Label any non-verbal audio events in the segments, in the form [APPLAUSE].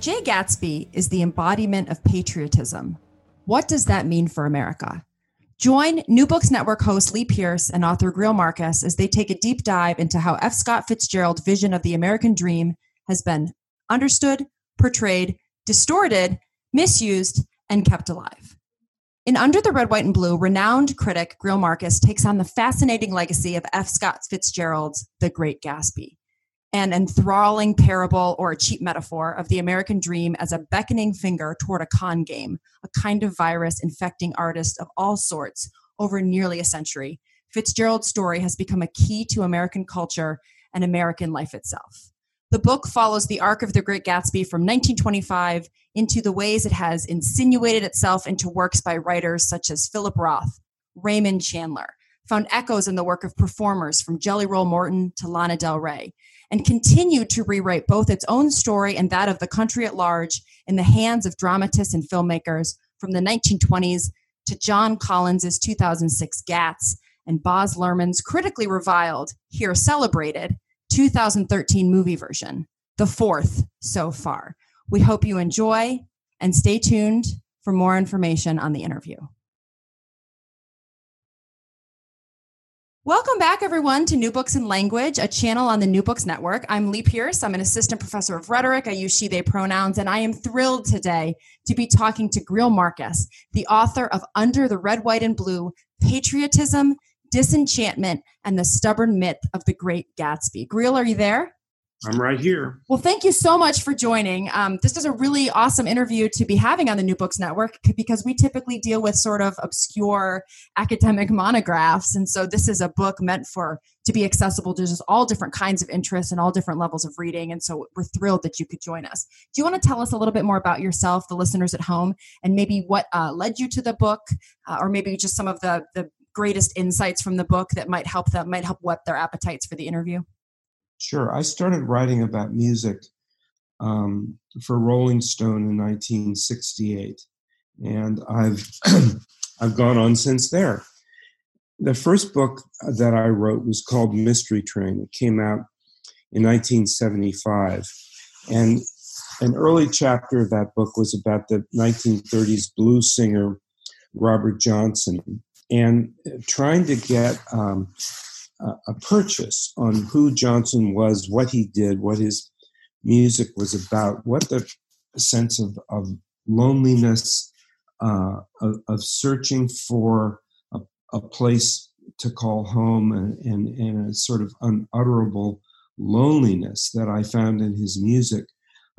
Jay Gatsby is the embodiment of patriotism, what does that mean for America? Join New Books Network host Lee Pierce and author Greil Marcus as they take a deep dive into how F. Scott Fitzgerald's vision of the American dream has been understood, portrayed, distorted, misused, and kept alive. In Under the Red, White, and Blue, renowned critic Greil Marcus takes on the fascinating legacy of F. Scott Fitzgerald's The Great Gatsby an enthralling parable or a cheap metaphor of the American dream as a beckoning finger toward a con game, a kind of virus infecting artists of all sorts over nearly a century. Fitzgerald's story has become a key to American culture and American life itself. The book follows the arc of The Great Gatsby from 1925 into the ways it has insinuated itself into works by writers such as Philip Roth, Raymond Chandler, found echoes in the work of performers from Jelly Roll Morton to Lana Del Rey, and continued to rewrite both its own story and that of the country at large in the hands of dramatists and filmmakers from the 1920s to John Collins's 2006 Gatz and Baz Luhrmann's critically reviled, here celebrated, 2013 movie version, the fourth so far. We hope you enjoy and stay tuned for more information on the interview. Welcome back, everyone, to New Books in Language, a channel on the New Books Network. I'm Lee Pierce. I'm an assistant professor of rhetoric. I use she, they pronouns, and I am thrilled today to be talking to Greil Marcus, the author of Under the Red, White, and Blue Patriotism, Disenchantment, and the Stubborn Myth of the Great Gatsby. Greil, are you there? I'm right here. Well, thank you so much for joining. Um, this is a really awesome interview to be having on the New Books Network because we typically deal with sort of obscure academic monographs, and so this is a book meant for to be accessible to just all different kinds of interests and all different levels of reading. And so we're thrilled that you could join us. Do you want to tell us a little bit more about yourself, the listeners at home, and maybe what uh, led you to the book, uh, or maybe just some of the the greatest insights from the book that might help them might help whet their appetites for the interview? Sure. I started writing about music um, for Rolling Stone in 1968, and I've [CLEARS THROAT] I've gone on since there. The first book that I wrote was called Mystery Train. It came out in 1975, and an early chapter of that book was about the 1930s blues singer Robert Johnson, and trying to get um, a purchase on who Johnson was, what he did, what his music was about, what the sense of, of loneliness, uh, of, of, searching for a, a, place to call home, and, and, and a sort of unutterable loneliness that I found in his music.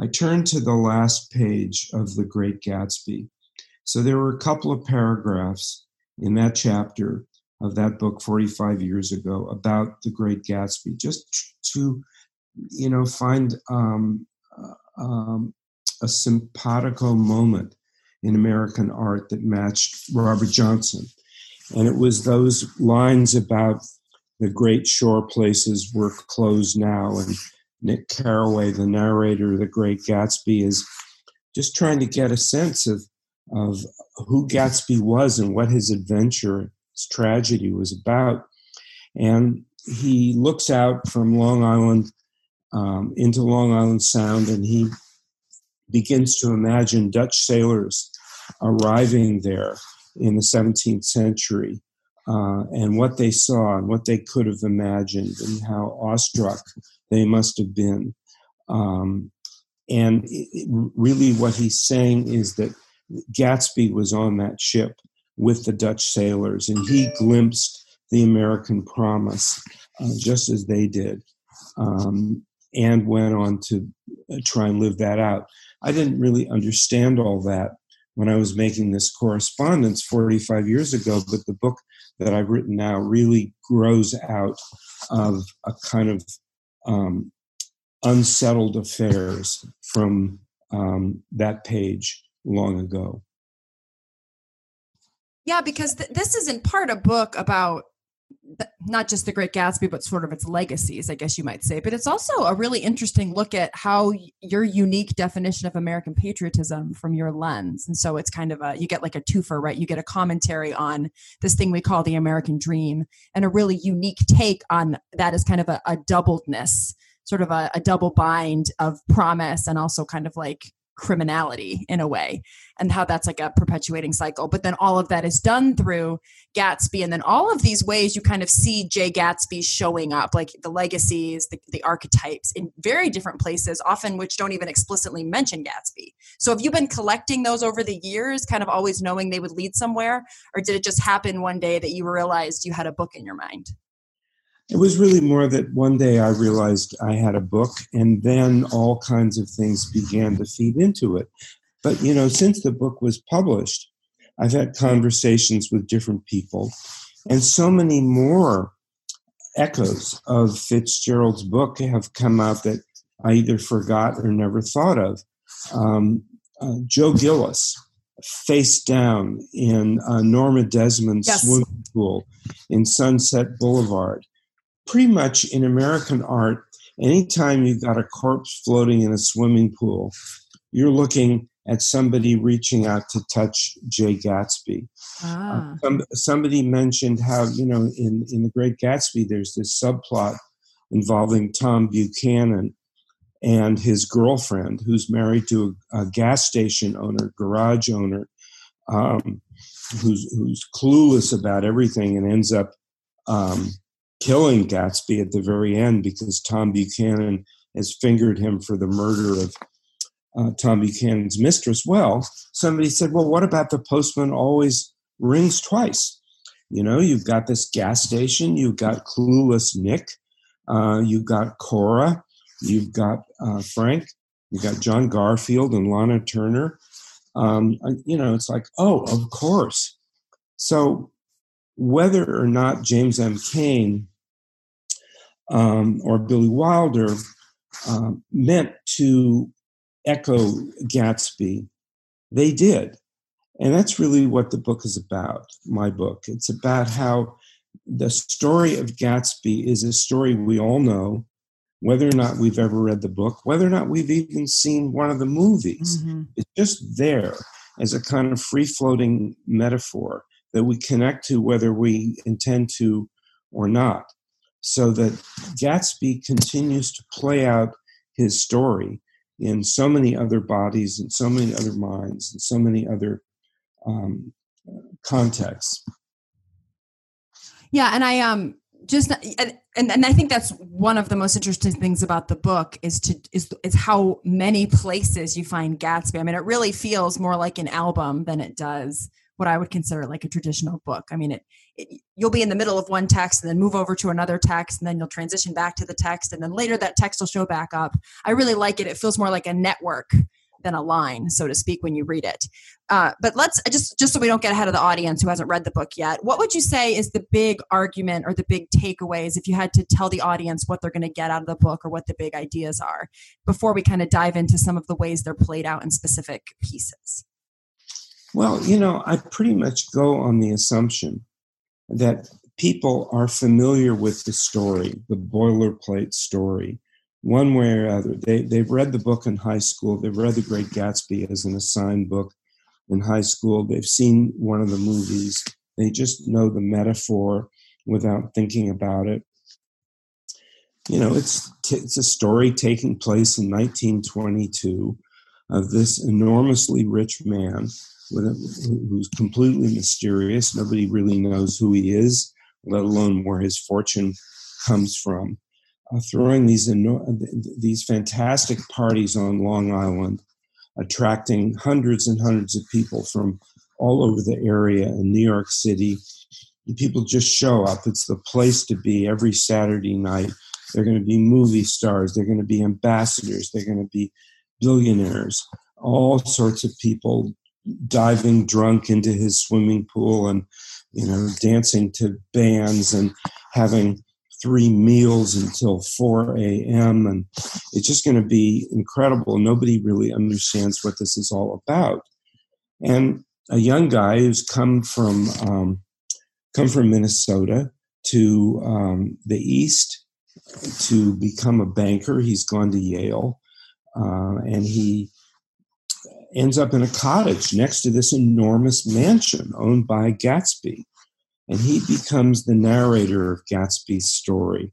I turned to the last page of The Great Gatsby. So there were a couple of paragraphs in that chapter of that book 45 years ago about the Great Gatsby, just to, you know, find um, uh, um, a simpatico moment in American art that matched Robert Johnson. And it was those lines about the great shore places were closed now. And Nick Carraway, the narrator of The Great Gatsby, is just trying to get a sense of, of who Gatsby was and what his adventure tragedy was about. And he looks out from Long Island um, into Long Island Sound and he begins to imagine Dutch sailors arriving there in the 17th century uh, and what they saw and what they could have imagined and how awestruck they must have been. Um, and it, really, what he's saying is that Gatsby was on that ship with the Dutch sailors, and he glimpsed the American promise uh, just as they did, um, and went on to uh, try and live that out. I didn't really understand all that when I was making this correspondence 45 years ago, but the book that I've written now really grows out of a kind of um, unsettled affairs from um, that page long ago. Yeah, because th- this is in part a book about not just the Great Gatsby, but sort of its legacies, I guess you might say. But it's also a really interesting look at how your unique definition of American patriotism from your lens. And so it's kind of a, you get like a twofer, right? You get a commentary on this thing we call the American dream and a really unique take on that is kind of a, a doubledness, sort of a, a double bind of promise and also kind of like criminality in a way and how that's like a perpetuating cycle. But then all of that is done through gatsby and then all of these ways you kind of see jay gatsby showing up like the legacies the, the archetypes in very different places often which don't even explicitly mention gatsby. So have you been collecting those over the years kind of always knowing they would lead somewhere? Or did it just happen one day that you realized you had a book in your mind it was really more that one day I realized I had a book, and then all kinds of things began to feed into it. But, you know, since the book was published, I've had conversations with different people, and so many more echoes of Fitzgerald's book have come out that I either forgot or never thought of. Um, uh, Joe Gillis, face down in uh, Norma Desmond's yes. swimming pool in Sunset Boulevard pretty much in American art, anytime you've got a corpse floating in a swimming pool, you're looking at somebody reaching out to touch Jay Gatsby. Ah. Uh, some, somebody mentioned how, you know, in, in The Great Gatsby, there's this subplot involving Tom Buchanan and his girlfriend, who's married to a, a gas station owner, garage owner, um, who's, who's clueless about everything and ends up um, killing Gatsby at the very end because Tom Buchanan has fingered him for the murder of uh, Tom Buchanan's mistress. Well, somebody said, well, what about the postman always rings twice? You know, you've got this gas station, you've got clueless Nick, uh, you've got Cora, you've got uh, Frank, you've got John Garfield and Lana Turner. Um, uh, you know, it's like, oh, of course. So whether or not James M. Cain um, or Billy Wilder um, meant to echo Gatsby, they did. And that's really what the book is about, my book. It's about how the story of Gatsby is a story we all know, whether or not we've ever read the book, whether or not we've even seen one of the movies. Mm-hmm. It's just there as a kind of free floating metaphor that we connect to whether we intend to or not so that Gatsby continues to play out his story in so many other bodies and so many other minds and so many other um, contexts. Yeah, and I um just and, and I think that's one of the most interesting things about the book is to is is how many places you find Gatsby. I mean, it really feels more like an album than it does what I would consider like a traditional book. I mean, it, it, you'll be in the middle of one text and then move over to another text and then you'll transition back to the text and then later that text will show back up. I really like it. It feels more like a network than a line, so to speak, when you read it. Uh, but let's just just so we don't get ahead of the audience who hasn't read the book yet. What would you say is the big argument or the big takeaways if you had to tell the audience what they're going to get out of the book or what the big ideas are before we kind of dive into some of the ways they're played out in specific pieces? Well, you know, I pretty much go on the assumption that people are familiar with the story, the boilerplate story, one way or other. They, they've read the book in high school, they've read The Great Gatsby as an assigned book in high school, they've seen one of the movies, they just know the metaphor without thinking about it. You know, it's, it's a story taking place in 1922 of this enormously rich man who's completely mysterious. Nobody really knows who he is, let alone where his fortune comes from. Uh, throwing these these fantastic parties on Long Island, attracting hundreds and hundreds of people from all over the area in New York City. And people just show up. It's the place to be every Saturday night. They're going to be movie stars. They're going to be ambassadors. They're going to be billionaires. All sorts of people diving drunk into his swimming pool and you know dancing to bands and having three meals until 4 a.m. And it's just going to be incredible. Nobody really understands what this is all about. And a young guy who's come from um, come from Minnesota to um, the east to become a banker. He's gone to Yale, uh, and he ends up in a cottage next to this enormous mansion owned by Gatsby. And he becomes the narrator of Gatsby's story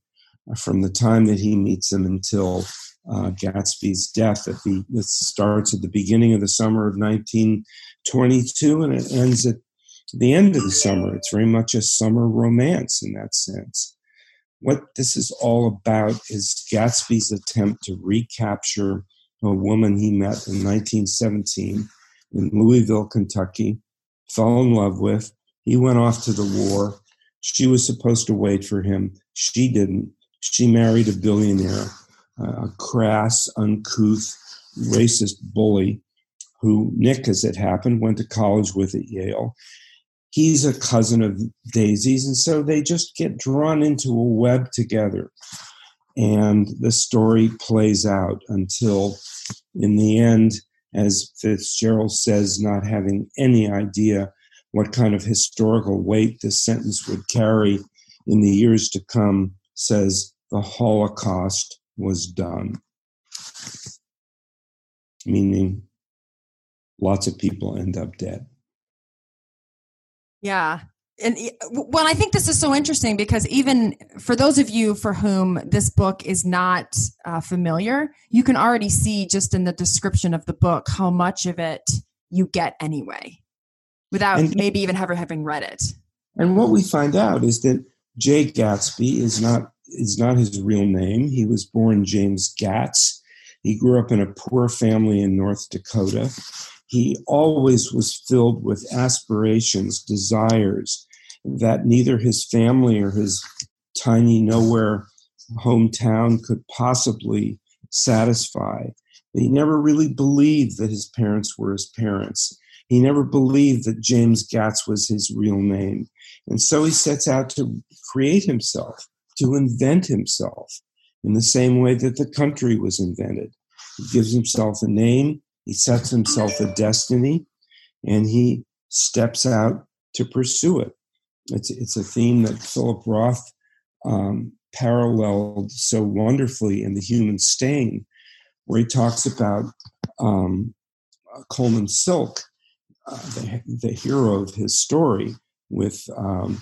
uh, from the time that he meets him until uh, Gatsby's death. At the, it starts at the beginning of the summer of 1922 and it ends at the end of the summer. It's very much a summer romance in that sense. What this is all about is Gatsby's attempt to recapture a woman he met in 1917 in Louisville, Kentucky, fell in love with. He went off to the war. She was supposed to wait for him. She didn't. She married a billionaire, a crass, uncouth, racist bully who Nick, as it happened, went to college with at Yale. He's a cousin of Daisy's, and so they just get drawn into a web together and the story plays out until in the end as fitzgerald says not having any idea what kind of historical weight this sentence would carry in the years to come says the holocaust was done. Meaning lots of people end up dead. Yeah and well, I think this is so interesting because even for those of you for whom this book is not uh, familiar, you can already see just in the description of the book how much of it you get anyway, without and, maybe even ever having read it. And what we find out is that Jay Gatsby is not is not his real name. He was born James Gatz. He grew up in a poor family in North Dakota he always was filled with aspirations, desires, that neither his family or his tiny nowhere hometown could possibly satisfy. He never really believed that his parents were his parents. He never believed that James Gatz was his real name. And so he sets out to create himself, to invent himself in the same way that the country was invented. He gives himself a name, he sets himself a destiny, and he steps out to pursue it. It's it's a theme that Philip Roth um, paralleled so wonderfully in The Human Stain, where he talks about um, Coleman Silk, uh, the, the hero of his story, with um,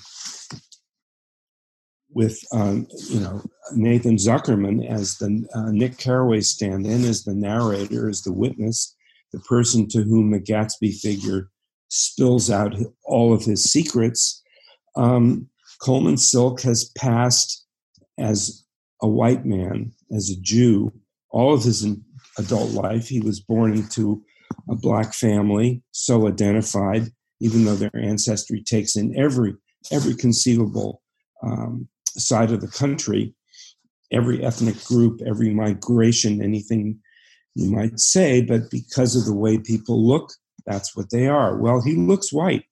with um, you know Nathan Zuckerman as the uh, Nick Carraway stand-in, as the narrator, as the witness, the person to whom the Gatsby figure spills out all of his secrets um, Coleman Silk has passed as a white man, as a Jew, all of his adult life. He was born into a black family, so identified, even though their ancestry takes in every every conceivable um, side of the country, every ethnic group, every migration, anything you might say. But because of the way people look, that's what they are. Well, he looks white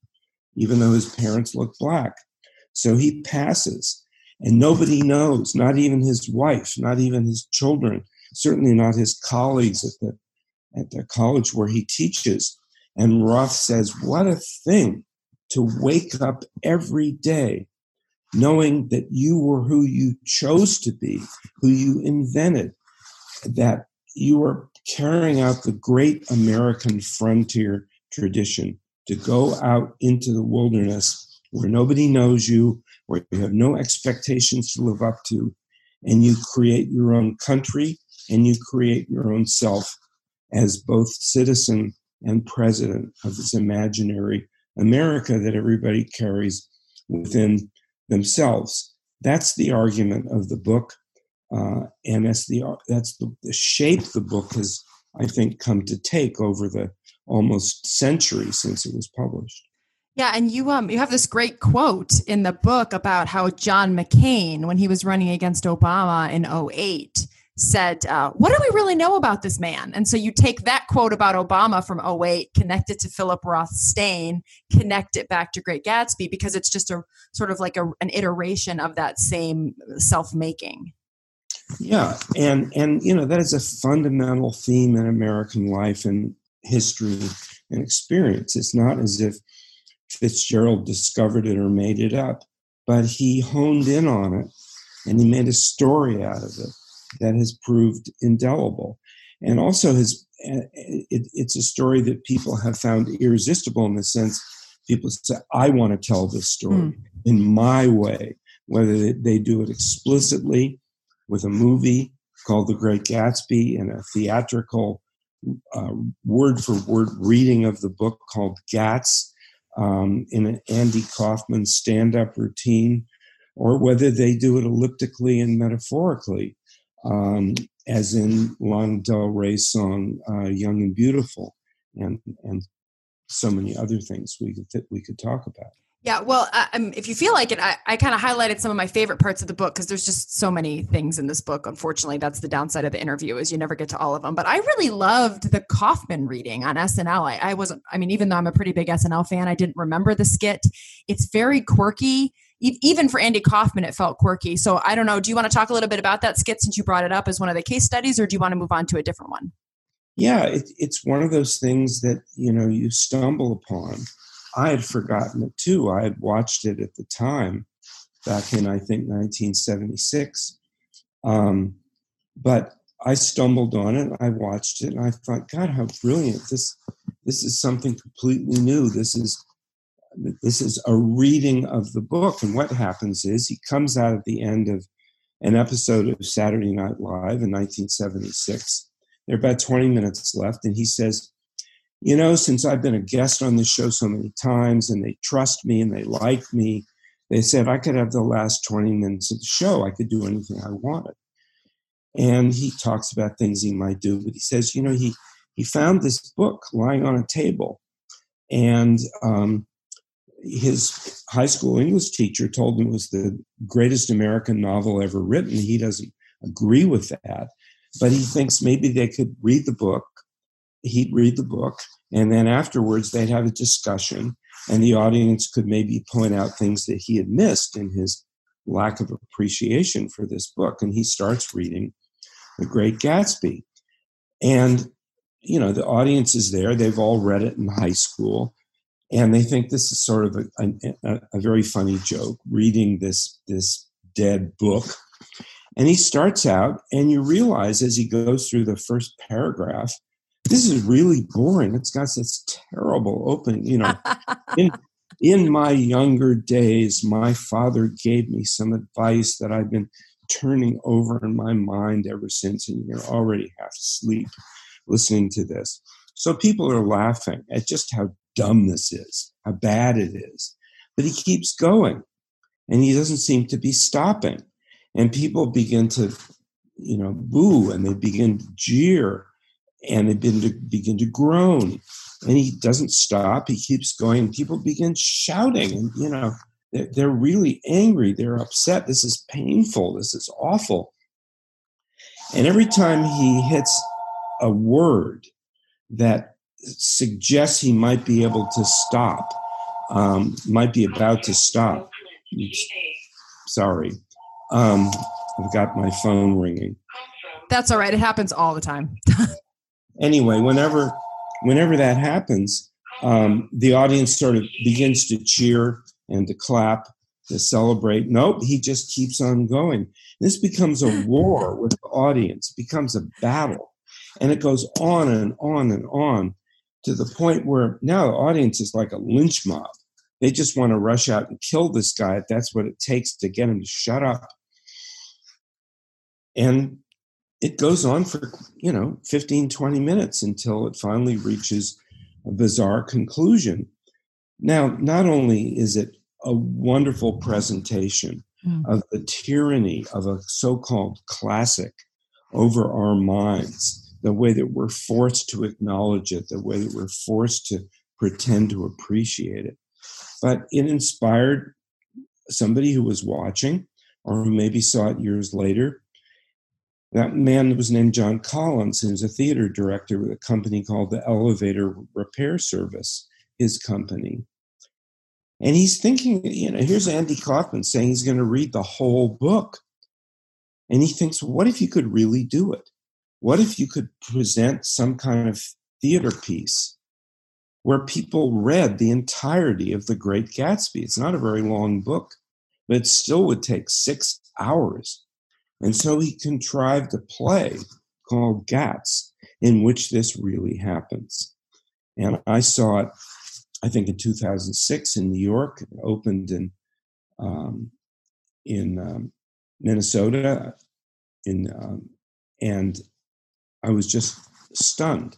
even though his parents look black. So he passes, and nobody knows, not even his wife, not even his children, certainly not his colleagues at the at the college where he teaches. And Roth says, What a thing to wake up every day knowing that you were who you chose to be, who you invented, that you were carrying out the great American frontier tradition to go out into the wilderness where nobody knows you, where you have no expectations to live up to, and you create your own country and you create your own self as both citizen and president of this imaginary America that everybody carries within themselves. That's the argument of the book, uh, and that's the that's the, the shape the book has, I think, come to take over the almost century since it was published. Yeah, and you um you have this great quote in the book about how John McCain, when he was running against Obama in 08, said, uh, What do we really know about this man? And so you take that quote about Obama from 08, connect it to Philip Rothstein, connect it back to Great Gatsby, because it's just a sort of like a, an iteration of that same self making. Yeah, and and you know that is a fundamental theme in American life and history and experience. It's not as if Fitzgerald discovered it or made it up, but he honed in on it and he made a story out of it that has proved indelible. And also, his eh, it, it's a story that people have found irresistible in the sense people say, "I want to tell this story mm. in my way," whether they do it explicitly with a movie called The Great Gatsby and a theatrical uh, word for word reading of the book called Gatz um, in an Andy Kaufman stand up routine, or whether they do it elliptically and metaphorically, um, as in Lana Del Rey's song uh, Young and Beautiful, and, and so many other things we could, we could talk about. Yeah, well, uh, um, if you feel like it, I, I kind of highlighted some of my favorite parts of the book because there's just so many things in this book. Unfortunately, that's the downside of the interview is you never get to all of them. But I really loved the Kaufman reading on SNL. I, I wasn't, I mean, even though I'm a pretty big SNL fan, I didn't remember the skit. It's very quirky. E- even for Andy Kaufman, it felt quirky. So I don't know. Do you want to talk a little bit about that skit since you brought it up as one of the case studies, or do you want to move on to a different one? Yeah, it, it's one of those things that you know you stumble upon I had forgotten it too. I had watched it at the time, back in I think 1976. Um, but I stumbled on it. I watched it, and I thought, God, how brilliant! This this is something completely new. This is this is a reading of the book. And what happens is he comes out at the end of an episode of Saturday Night Live in 1976. There are about 20 minutes left, and he says, you know, since I've been a guest on this show so many times and they trust me and they like me, they said I could have the last 20 minutes of the show. I could do anything I wanted. And he talks about things he might do, but he says, you know, he, he found this book lying on a table. And um, his high school English teacher told him it was the greatest American novel ever written. He doesn't agree with that, but he thinks maybe they could read the book he'd read the book, and then afterwards they'd have a discussion, and the audience could maybe point out things that he had missed in his lack of appreciation for this book. And he starts reading The Great Gatsby. And, you know, the audience is there, they've all read it in high school. And they think this is sort of a, a, a very funny joke, reading this, this dead book. And he starts out, and you realize as he goes through the first paragraph this is really boring. It's got this terrible opening. You know, in, in my younger days, my father gave me some advice that I've been turning over in my mind ever since, and you're already half asleep listening to this. So people are laughing at just how dumb this is, how bad it is. But he keeps going, and he doesn't seem to be stopping. And people begin to, you know, boo and they begin to jeer and they begin to, begin to groan. And he doesn't stop. He keeps going. People begin shouting, and you know they're, they're really angry. They're upset. This is painful. This is awful. And every time he hits a word that suggests he might be able to stop, um, might be about to stop. Sorry, um, I've got my phone ringing. That's all right. It happens all the time. [LAUGHS] anyway, whenever whenever that happens, um, the audience sort of begins to cheer and to clap to celebrate. Nope, he just keeps on going. This becomes a [LAUGHS] war with the audience, it becomes a battle. And it goes on and on and on to the point where now the audience is like a lynch mob. They just want to rush out and kill this guy if that's what it takes to get him to shut up. And it goes on for you know 15 20 minutes until it finally reaches a bizarre conclusion now not only is it a wonderful presentation mm. of the tyranny of a so-called classic over our minds the way that we're forced to acknowledge it the way that we're forced to pretend to appreciate it but it inspired somebody who was watching or who maybe saw it years later That man was named John Collins. He was a theater director with a company called the Elevator Repair Service, his company. And he's thinking, you know, here's Andy Kaufman saying he's going to read the whole book. And he thinks, what if you could really do it? What if you could present some kind of theater piece where people read the entirety of The Great Gatsby? It's not a very long book, but it still would take six hours. And so he contrived a play called Gatz, in which this really happens. And I saw it, I think, in 2006 in New York. It opened in um, in um, Minnesota, in um, and I was just stunned.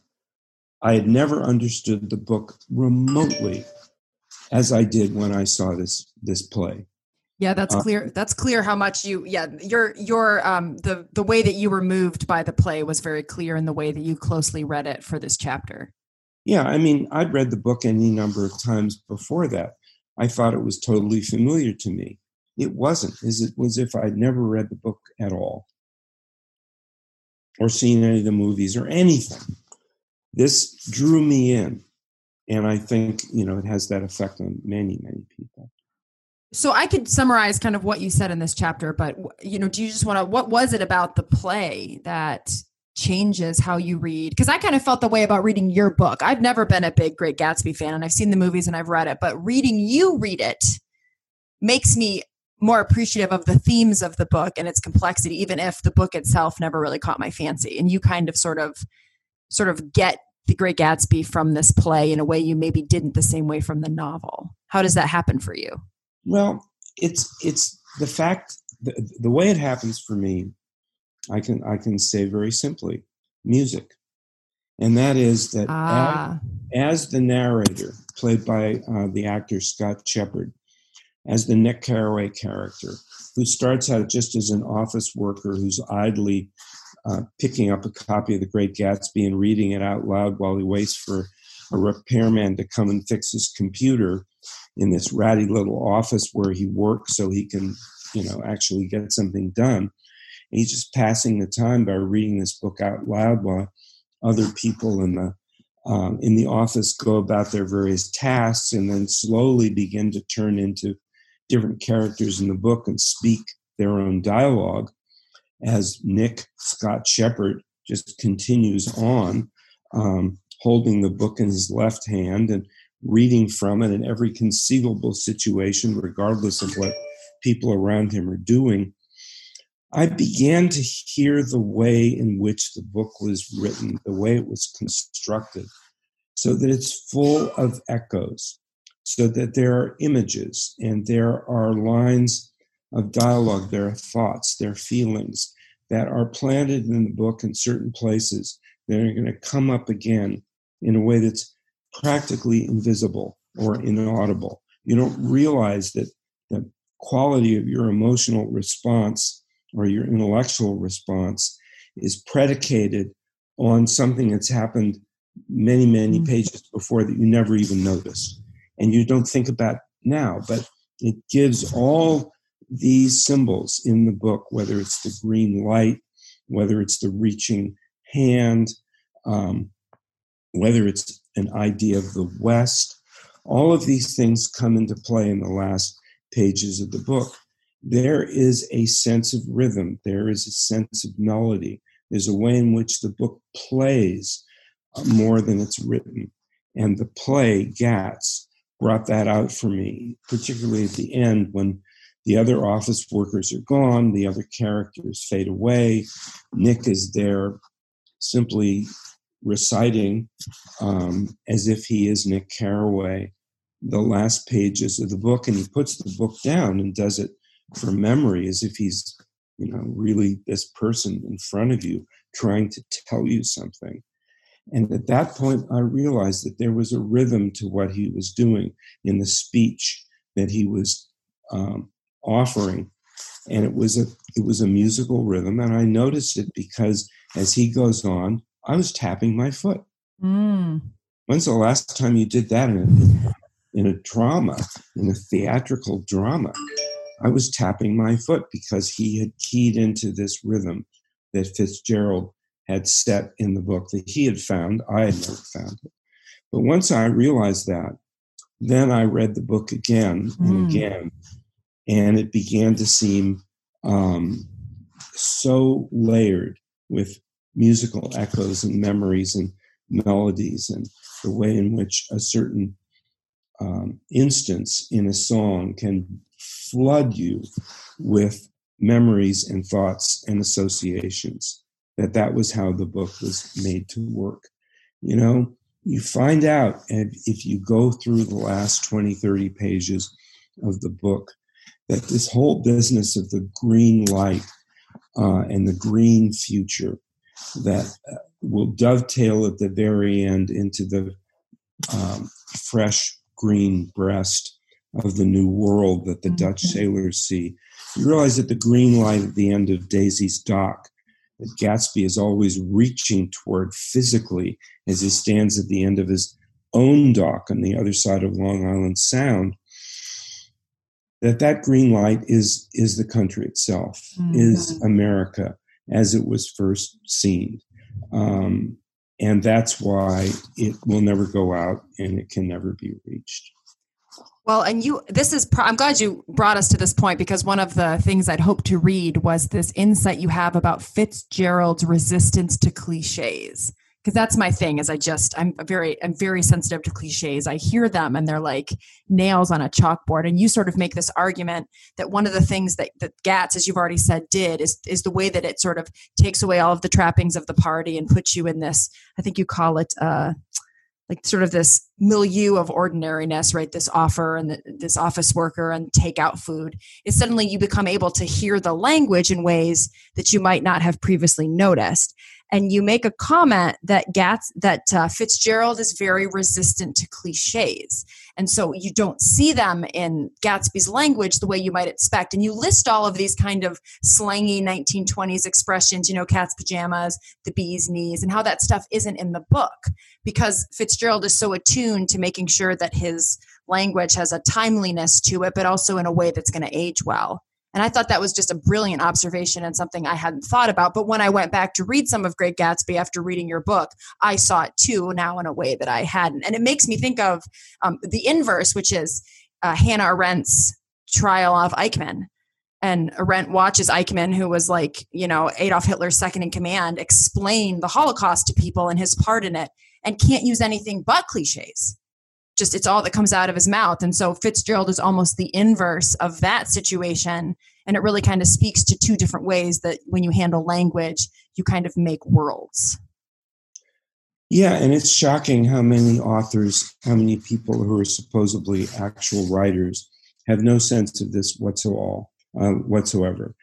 I had never understood the book remotely as I did when I saw this this play. Yeah, that's uh, clear. That's clear how much you yeah, your your um the the way that you were moved by the play was very clear in the way that you closely read it for this chapter. Yeah, I mean, I'd read the book any number of times before that. I thought it was totally familiar to me. It wasn't. As it was if I'd never read the book at all or seen any of the movies or anything. This drew me in. And I think, you know, it has that effect on many, many people. So I could summarize kind of what you said in this chapter, but you know, do you just want to what was it about the play that changes how you read? Because I kind of felt the way about reading your book. I've never been a big Great Gatsby fan and I've seen the movies and I've read it, but reading you read it makes me more appreciative of the themes of the book and its complexity even if the book itself never really caught my fancy and you kind of sort of sort of get the great gatsby from this play in a way you maybe didn't the same way from the novel how does that happen for you well it's it's the fact the, the way it happens for me i can i can say very simply music and that is that ah. as, as, the narrator played by uh, the actor scott shepherd as the Nick Carraway character, who starts out just as an office worker who's idly uh, picking up a copy of The Great Gatsby and reading it out loud while he waits for a repairman to come and fix his computer in this ratty little office where he works so he can, you know, actually get something done. And he's just passing the time by reading this book out loud while other people in the um, in the office go about their various tasks and then slowly begin to turn into different characters in the book and speak their own dialogue as Nick Scott Shepherd just continues on, um, holding the book in his left hand and reading from it in every conceivable situation, regardless of what people around him are doing. I began to hear the way in which the book was written, the way it was constructed, so that it's full of echoes so that there are images and there are lines of dialogue, there are thoughts, there are feelings that are planted in the book in certain places that are going to come up again in a way that's practically invisible or inaudible. You don't realize that the quality of your emotional response or your intellectual response is predicated on something that's happened many, many mm. pages before that you never even noticed and you don't think about now. But it gives all these symbols in the book, whether it's the green light, whether it's the reaching hand, um, whether it's an idea of the West, all of these things come into play in the last pages of the book. There is a sense of rhythm, there is a sense of melody, there's a way in which the book plays uh, more than it's written. And the play, Gatz, brought that out for me, particularly at the end when the other office workers are gone, the other characters fade away. Nick is there simply reciting um, as if he is Nick Carraway the last pages of the book, and he puts the book down and does it from memory as if he's, you know, really this person in front of you trying to tell you something. And at that point, I realized that there was a rhythm to what he was doing in the speech that he was um, offering, and it was a it was a musical rhythm. And I noticed it because as he goes on, I was tapping my foot. Mm. When's the last time you did that in a, in a drama, in a theatrical drama? I was tapping my foot because he had keyed into this rhythm that Fitzgerald had set in the book that he had found. I had never found it. But once I realized that, then I read the book again and mm. again, and it began to seem um, so layered with musical echoes and memories and melodies and the way in which a certain um, instance in a song can flood you with memories and thoughts and associations that that was how the book was made to work. You know you find out if you go through the last 20 30 pages of the book that this whole business of the green light uh, and the green future that uh, will dovetail at the very end into the um, fresh green breast of the new world that the mm-hmm. Dutch sailors see. You realize that the green light at the end of Daisy's dock that Gatsby is always reaching toward physically as he stands at the end of his own dock on the other side of Long Island Sound that that green light is is the country itself mm-hmm. is America as it was first seen um, and that's why it will never go out and it can never be reached well, and you, this is, I'm glad you brought us to this point because one of the things I'd hoped to read was this insight you have about Fitzgerald's resistance to cliches. Because that's my thing is I just, I'm very, I'm very sensitive to cliches. I hear them and they're like nails on a chalkboard. And you sort of make this argument that one of the things that, that GATZ, as you've already said, did is, is the way that it sort of takes away all of the trappings of the party and puts you in this, I think you call it, uh, like sort of this milieu of ordinariness, right? This offer and the, this office worker and takeout food is suddenly you become able to hear the language in ways that you might not have previously noticed and you make a comment that Gatz that uh, Fitzgerald is very resistant to cliches, and so you don't see them in Gatsby's language the way you might expect. And you list all of these kind of slangy 1920s expressions, you know, cat's pajamas, the bee's knees, and how that stuff isn't in the book because Fitzgerald is so attuned to making sure that his language has a timeliness to it, but also in a way that's going to age well. And I thought that was just a brilliant observation and something I hadn't thought about. But when I went back to read some of Great Gatsby after reading your book, I saw it too now in a way that I hadn't. And it makes me think of um, the inverse, which is uh, Hannah Arendt's trial of Eichmann. And Arendt watches Eichmann, who was like, you know, Adolf Hitler's second in command, explain the Holocaust to people and his part in it and can't use anything but cliches just it's all that comes out of his mouth. And so Fitzgerald is almost the inverse of that situation. And it really kind of speaks to two different ways that when you handle language, you kind of make worlds. Yeah, and it's shocking how many authors, how many people who are supposedly actual writers have no sense of this whatsoever, uh, whatsoever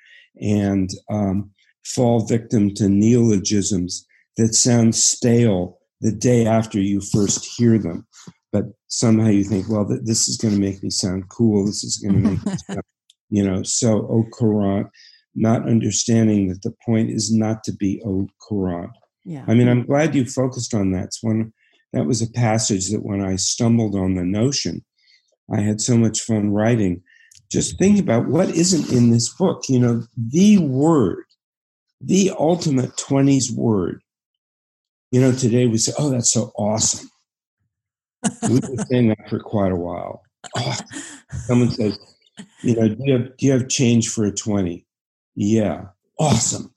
and um, fall victim to neologisms that sound stale the day after you first hear them but somehow you think, well, th- this is going to make me sound cool. This is going to make me [LAUGHS] sound, you know, so au courant, not understanding that the point is not to be au courant. Yeah. I mean, I'm glad you focused on that. It's one that was a passage that when I stumbled on the notion, I had so much fun writing. Just thinking about what isn't in this book. You know, the word, the ultimate 20s word. You know, today we say, oh, that's so awesome. We've been saying that for quite a while. Oh, [LAUGHS] someone says, you know, do you, have, do you have change for a 20? Yeah. Awesome.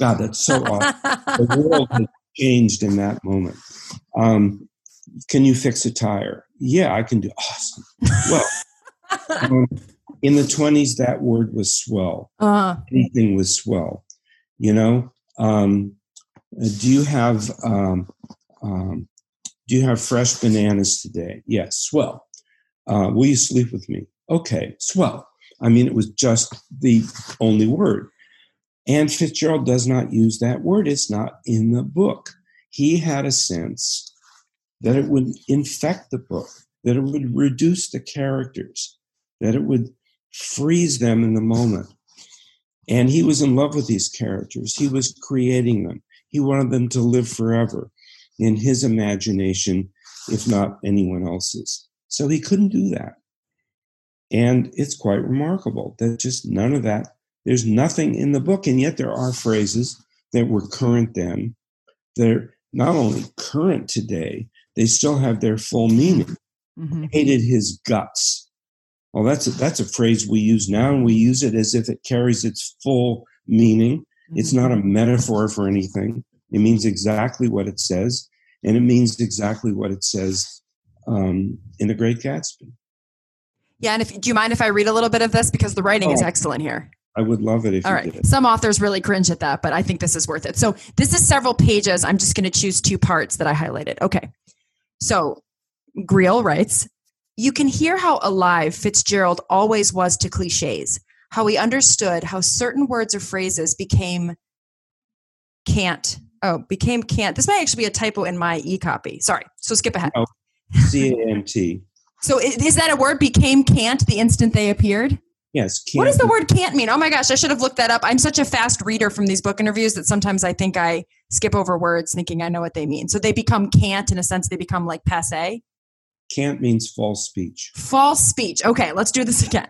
God, that's so awesome. the [LAUGHS] world has changed in that moment. Um, can you fix a tire? Yeah, I can do awesome. Well, um, in the 20s, that word was swell. Uh-huh. Anything was swell. You know, um, do you have um, um, do you have fresh bananas today? Yes, swell. Uh, will you sleep with me? Okay, swell. I mean, it was just the only word. And Fitzgerald does not use that word, it's not in the book. He had a sense that it would infect the book, that it would reduce the characters, that it would freeze them in the moment. And he was in love with these characters. He was creating them. He wanted them to live forever in his imagination, if not anyone else's. So he couldn't do that. And it's quite remarkable that just none of that, there's nothing in the book. And yet there are phrases that were current then. They're not only current today, they still have their full meaning. Mm-hmm. Hated his guts. Well, that's a, that's a phrase we use now, and we use it as if it carries its full meaning. Mm-hmm. It's not a metaphor for anything. It means exactly what it says, and it means exactly what it says um, in The Great Gatsby. Yeah, and if do you mind if I read a little bit of this because the writing oh, is excellent here. I would love it if All right. Some authors really cringe at that, but I think this is worth it. So this is several pages. I'm just going to choose two parts that I highlighted. Okay. So Greil writes, you can hear how alive Fitzgerald always was to cliches, how he understood how certain words or phrases became cant. Oh, became cant. This might actually be a typo in my e copy. Sorry. So skip ahead. Oh, C A N T. [LAUGHS] So is that a word became cant the instant they appeared? Yes. What does the word cant mean? Oh my gosh, I should have looked that up. I'm such a fast reader from these book interviews that sometimes I think I skip over words thinking I know what they mean. So they become cant in a sense, they become like passe. Cant means false speech. False speech. Okay, let's do this again.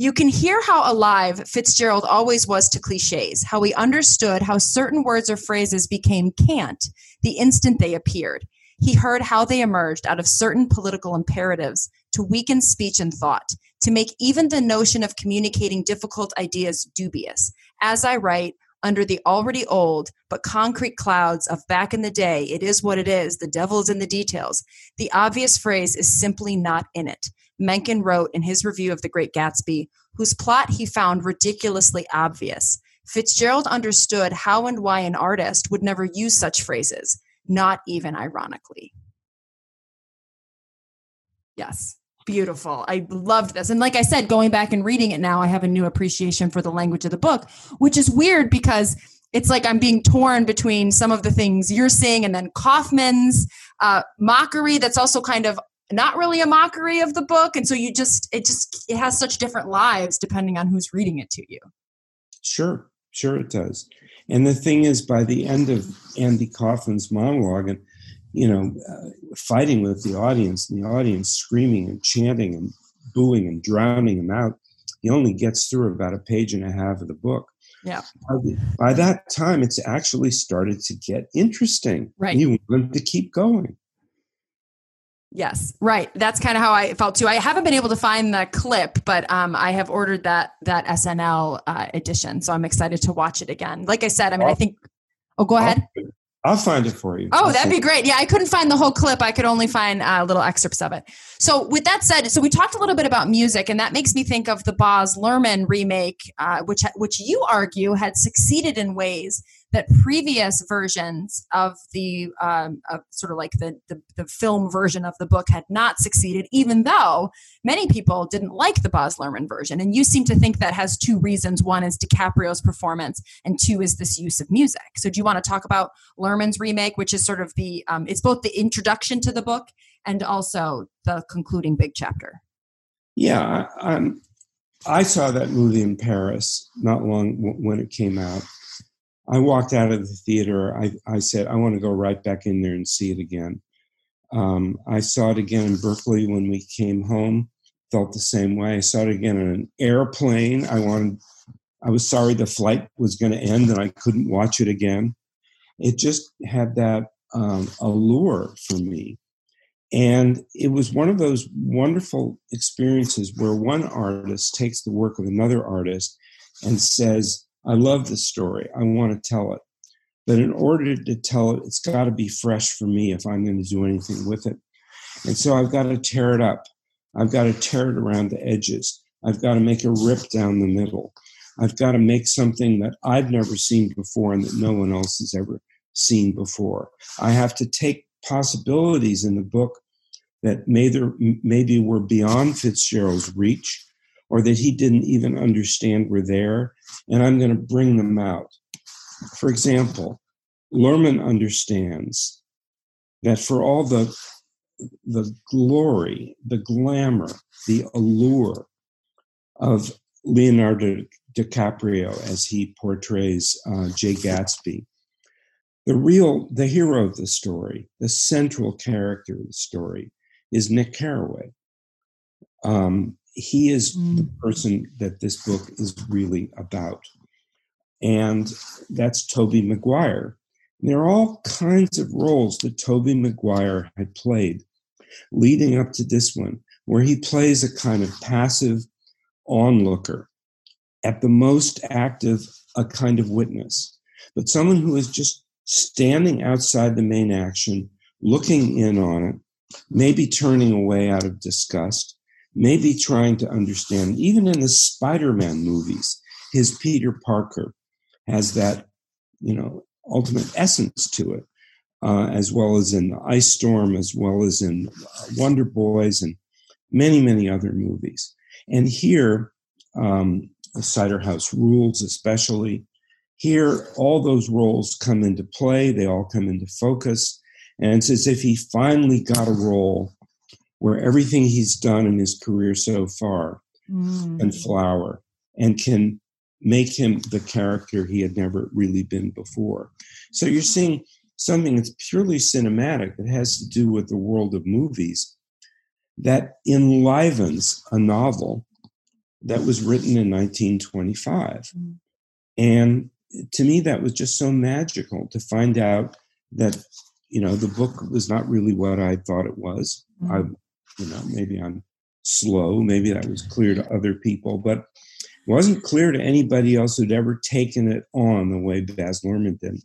You can hear how alive Fitzgerald always was to cliches, how he understood how certain words or phrases became cant the instant they appeared. He heard how they emerged out of certain political imperatives to weaken speech and thought to make even the notion of communicating difficult ideas dubious. As I write, under the already old but concrete clouds of back in the day, it is what it is, the devil's in the details. The obvious phrase is simply not in it. Mencken wrote in his review of The Great Gatsby, whose plot he found ridiculously obvious. Fitzgerald understood how and why an artist would never use such phrases, not even ironically. Yes beautiful. I loved this. And like I said, going back and reading it now, I have a new appreciation for the language of the book, which is weird because it's like I'm being torn between some of the things you're seeing and then Kaufman's uh, mockery that's also kind of not really a mockery of the book. And so you just, it just, it has such different lives depending on who's reading it to you. Sure, sure it does. And the thing is, by the end of Andy Kaufman's monologue, and you know, uh, fighting with the audience, and the audience screaming and chanting and booing and drowning him out. He only gets through about a page and a half of the book. Yeah. By, by that time, it's actually started to get interesting. Right. You want to keep going. Yes, right. That's kind of how I felt too. I haven't been able to find the clip, but um, I have ordered that that SNL uh, edition, so I'm excited to watch it again. Like I said, I mean, I think. Oh, go ahead. I'll find it for you. Oh, that'd be great. Yeah, I couldn't find the whole clip. I could only find uh, little excerpts of it. So, with that said, so we talked a little bit about music, and that makes me think of the Baz Luhrmann remake, uh, which which you argue had succeeded in ways that previous versions of the um, of sort of like the, the, the film version of the book had not succeeded, even though many people didn't like the Baz Luhrmann version. And you seem to think that has two reasons: one is DiCaprio's performance, and two is this use of music. So, do you want to talk about Luhrmann's remake, which is sort of the um, it's both the introduction to the book and also the concluding big chapter? Yeah, um, I saw that movie in Paris not long when it came out I walked out of the theater. I, I said, I want to go right back in there and see it again. Um, I saw it again in Berkeley when we came home. Felt the same way. I saw it again on an airplane. I wanted. I was sorry the flight was going to end and I couldn't watch it again. It just had that um, allure for me. And it was one of those wonderful experiences where one artist takes the work of another artist and says, I love the story. I want to tell it. But in order to tell it, it's got to be fresh for me if I'm going to do anything with it. And so I've got to tear it up. I've got to tear it around the edges. I've got to make a rip down the middle. I've got to make something that I've never seen before and that no one else has ever seen before. I have to take possibilities in the book that maybe were beyond Fitzgerald's reach or that he didn't even understand were there, and I'm going to bring them out. For example, Luhrmann understands that for all the the glory, the glamour, the allure of Leonardo DiCaprio as he portrays uh, Jay Gatsby, the real, the hero of the story, the central character of the story is Nick Carraway. Um, he is mm. the person that this book is really about. and that's Tobey Maguire. And there are all kinds of roles that Tobey Maguire had played leading up to this one, where he plays a kind of passive onlooker, at the most active, a kind of witness, but someone who is just standing outside the main action, looking in on it, maybe turning away out of disgust, maybe trying to understand. Even in the Spider Man movies, his Peter Parker has that, you know, ultimate essence to it, uh, as well as in the Ice Storm, as well as in uh, Wonder Boys and many, many other movies. And here, um, the Cider House Rules, especially, here all those roles come into play, they all come into focus. And it's as if he finally got a role where everything he's done in his career so far mm. can flower and can make him the character he had never really been before. So you're seeing something that's purely cinematic that has to do with the world of movies that enlivens a novel that was written in 1925. Mm. And to me, that was just so magical to find out that, you know, the book was not really what I thought it was. Mm. I, you know, maybe I'm slow, maybe that was clear to other people, but it wasn't clear to anybody else who'd ever taken it on the way Baz Luhrmann did.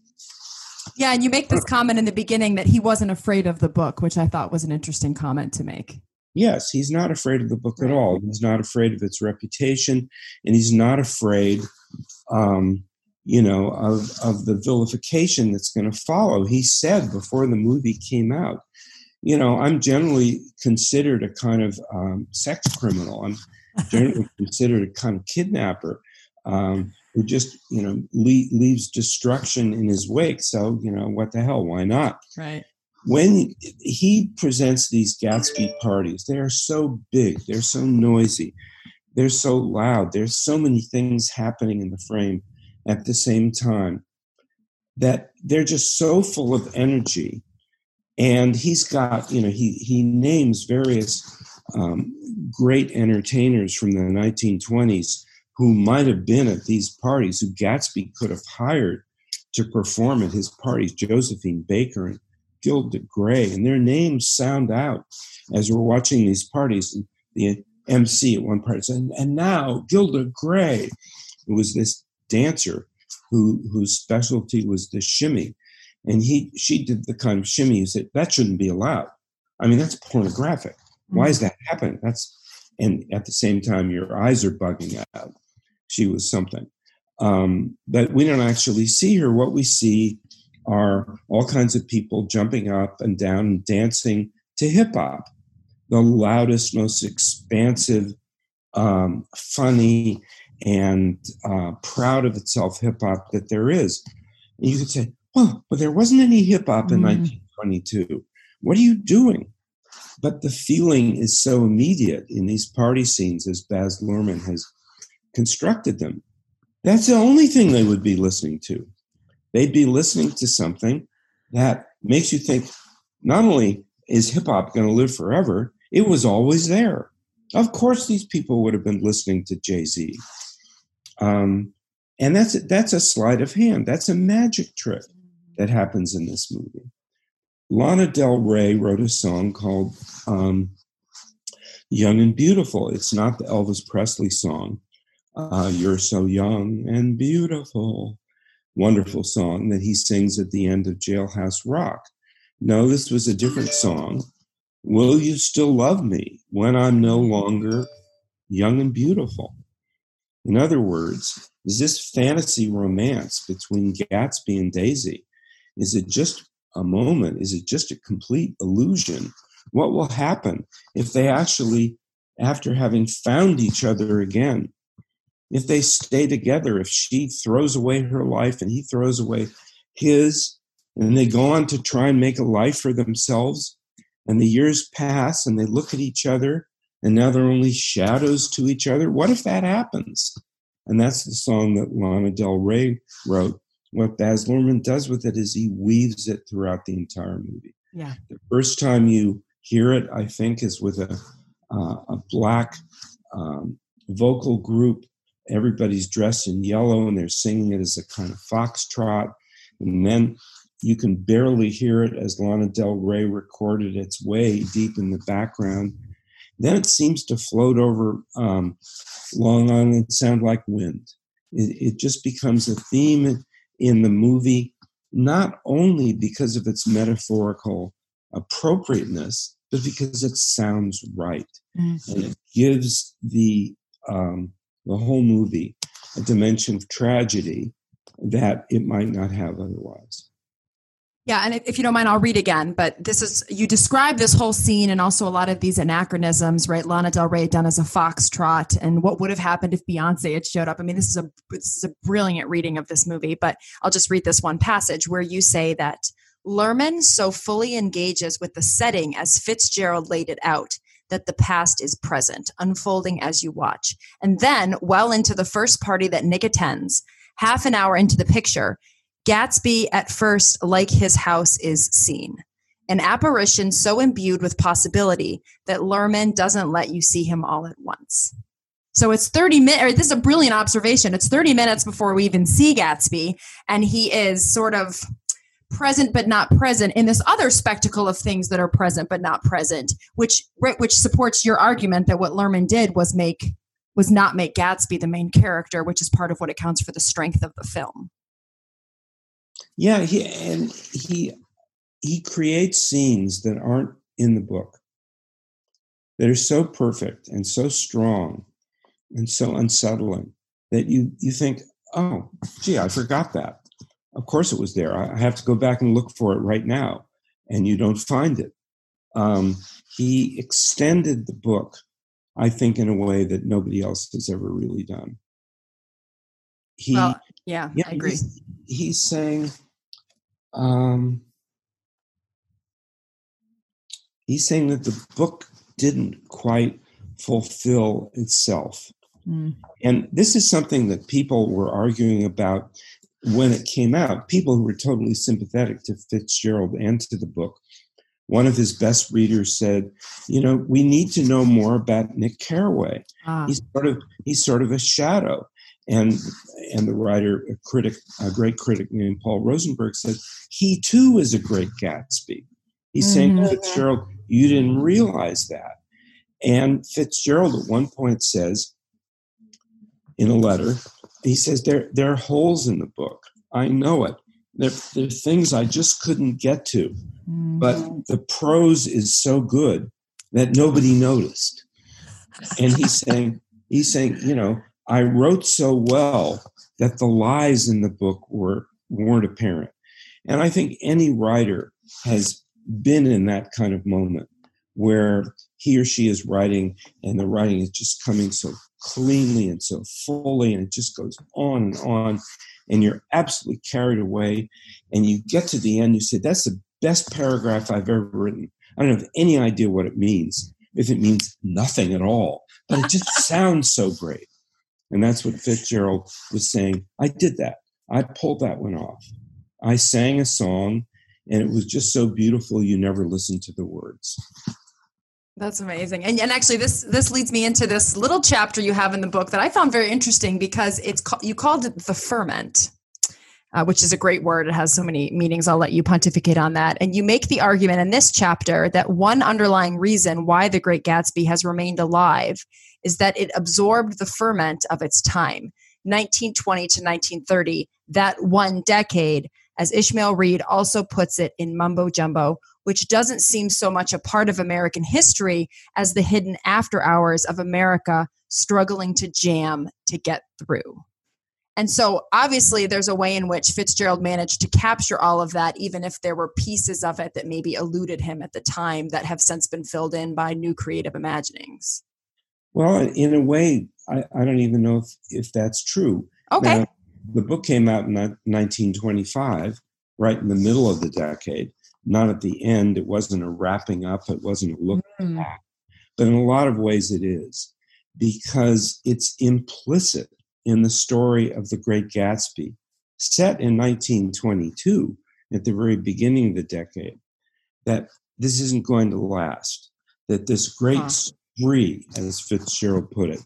Yeah, and you make this comment in the beginning that he wasn't afraid of the book, which I thought was an interesting comment to make. Yes, he's not afraid of the book at all. He's not afraid of its reputation, and he's not afraid, um, you know, of of the vilification that's going to follow. He said before the movie came out, you know, I'm generally considered a kind of um, sex criminal. I'm generally [LAUGHS] considered a kind of kidnapper um, who just you know le- leaves destruction in his wake. So you know what the hell? Why not? Right. When he presents these Gatsby parties, they are so big, they're so noisy, they're so loud. There's so many things happening in the frame at the same time that they're just so full of energy. And he's got, you know, he he names various um, great entertainers from the 1920s who might have been at these parties, who Gatsby could have hired to perform at his parties, Josephine Baker and Gilda Gray, and their names sound out as we're watching these parties. And the MC at one party said, and now Gilda Gray, who was this dancer who whose specialty was the shimmy. And he she did the kind of shimmy you said that shouldn't be allowed. I mean, that's pornographic. Why is mm. that happening? That's and at the same time your eyes are bugging out. She was something. Um, but we don't actually see her. What we see are all kinds of people jumping up and down and dancing to hip hop, the loudest, most expansive, um, funny, and uh, proud of itself hip hop that there is. And you could say, well, but there wasn't any hip hop in mm. 1922. What are you doing? But the feeling is so immediate in these party scenes as Baz Luhrmann has constructed them. That's the only thing they would be listening to. They'd be listening to something that makes you think not only is hip hop going to live forever, it was always there. Of course, these people would have been listening to Jay Z. Um, and that's that's a sleight of hand. That's a magic trick that happens in this movie. Lana Del Rey wrote a song called um, "Young and Beautiful." It's not the Elvis Presley song, uh, You're so young and beautiful. Wonderful song that he sings at the end of Jailhouse Rock. No, this was a different song. Will you still love me when I'm no longer young and beautiful? In other words, is this fantasy romance between Gatsby and Daisy? Is it just a moment? Is it just a complete illusion? What will happen if they actually, after having found each other again, if they stay together, if she throws away her life and he throws away his, and they go on to try and make a life for themselves, and the years pass and they look at each other, and now they're only shadows to each other. What if that happens? And that's the song that Lana Del Rey wrote. What Baz Luhrmann does with it is he weaves it throughout the entire movie. Yeah. The first time you hear it, I think, is with a uh, a black um, vocal group everybody's dressed in yellow and they're singing it as a kind of foxtrot. And then you can barely hear it as Lana Del Rey recorded its way deep in the background. Then it seems to float over um, Long Island Sound like wind. It, it just becomes a theme in the movie, not only because of its metaphorical appropriateness, but because it sounds right. Mm-hmm. And it gives the um, the whole movie a dimension of tragedy that it might not have otherwise. Yeah, and if you don't mind, I'll read again. But this is you describe this whole scene and also a lot of these anachronisms, right? Lana Del Rey done as a foxtrot, and what would have happened if Beyonce had showed up. I mean, this is a this is a brilliant reading of this movie. But I'll just read this one passage where you say that Luhrmann so fully engages with the setting as Fitzgerald laid it out that the past is present, unfolding as you watch. And then, well into the first party that Nick attends, half an hour into the picture, Gatsby at first, like his house, is seen. An apparition so imbued with possibility that Luhrmann doesn't let you see him all at once. So it's 30 minutes, this is a brilliant observation. It's 30 minutes before we even see Gatsby, and he is sort of present but not present in this other spectacle of things that are present but not present which which supports your argument that what Luhrmann did was make was not make Gatsby the main character which is part of what accounts for the strength of the film yeah he and he he creates scenes that aren't in the book that are so perfect and so strong and so unsettling that you you think oh gee i forgot that of course, it was there. I have to go back and look for it right now, and you don't find it. Um, he extended the book, I think, in a way that nobody else has ever really done. He, well, yeah, yeah, I agree. He's, he's saying, um, he's saying that the book didn't quite fulfill itself. Mm. And this is something that people were arguing about when it came out, people who were totally sympathetic to Fitzgerald and to the book, one of his best readers said, "You know, we need to know more about Nick Carraway. Ah. He's sort of he's sort of a shadow." And and the writer, a critic, a great critic named Paul Rosenberg said, "He too is a great Gatsby." He's mm-hmm. saying, Fitzgerald, you didn't realize that. And Fitzgerald at one point says in a letter, he says there there are holes in the book. I know it. There, there are things I just couldn't get to, mm-hmm. but the prose is so good that nobody noticed. And he's saying he's saying you know I wrote so well that the lies in the book were weren't apparent. And I think any writer has been in that kind of moment where he or she is writing and the writing is just coming so cleanly and so fully, and it just goes on and on. And you're absolutely carried away. And you get to the end, you say, That's the best paragraph I've ever written. I don't have any idea what it means, if it means nothing at all, but it just [LAUGHS] sounds so great. And that's what Fitzgerald was saying. I did that. I pulled that one off. I sang a song, and it was just so beautiful you never listened to the words. That's amazing. And, and actually this this leads me into this little chapter you have in the book that I found very interesting because it's called you called it the ferment. Uh, which is a great word. It has so many meanings. I'll let you pontificate on that. And you make the argument in this chapter that one underlying reason why The Great Gatsby has remained alive is that it absorbed the ferment of its time. 1920 to 1930, that one decade, as Ishmael Reed also puts it in Mumbo Jumbo, which doesn't seem so much a part of American history as the hidden after hours of America struggling to jam to get through. And so, obviously, there's a way in which Fitzgerald managed to capture all of that, even if there were pieces of it that maybe eluded him at the time that have since been filled in by new creative imaginings. Well, in a way, I, I don't even know if, if that's true. Okay. Now, the book came out in 1925, right in the middle of the decade not at the end. It wasn't a wrapping up, it wasn't a look mm. back. But in a lot of ways, it is because it's implicit in the story of the Great Gatsby, set in 1922 at the very beginning of the decade, that this isn't going to last, that this great huh. Spree, as Fitzgerald put it,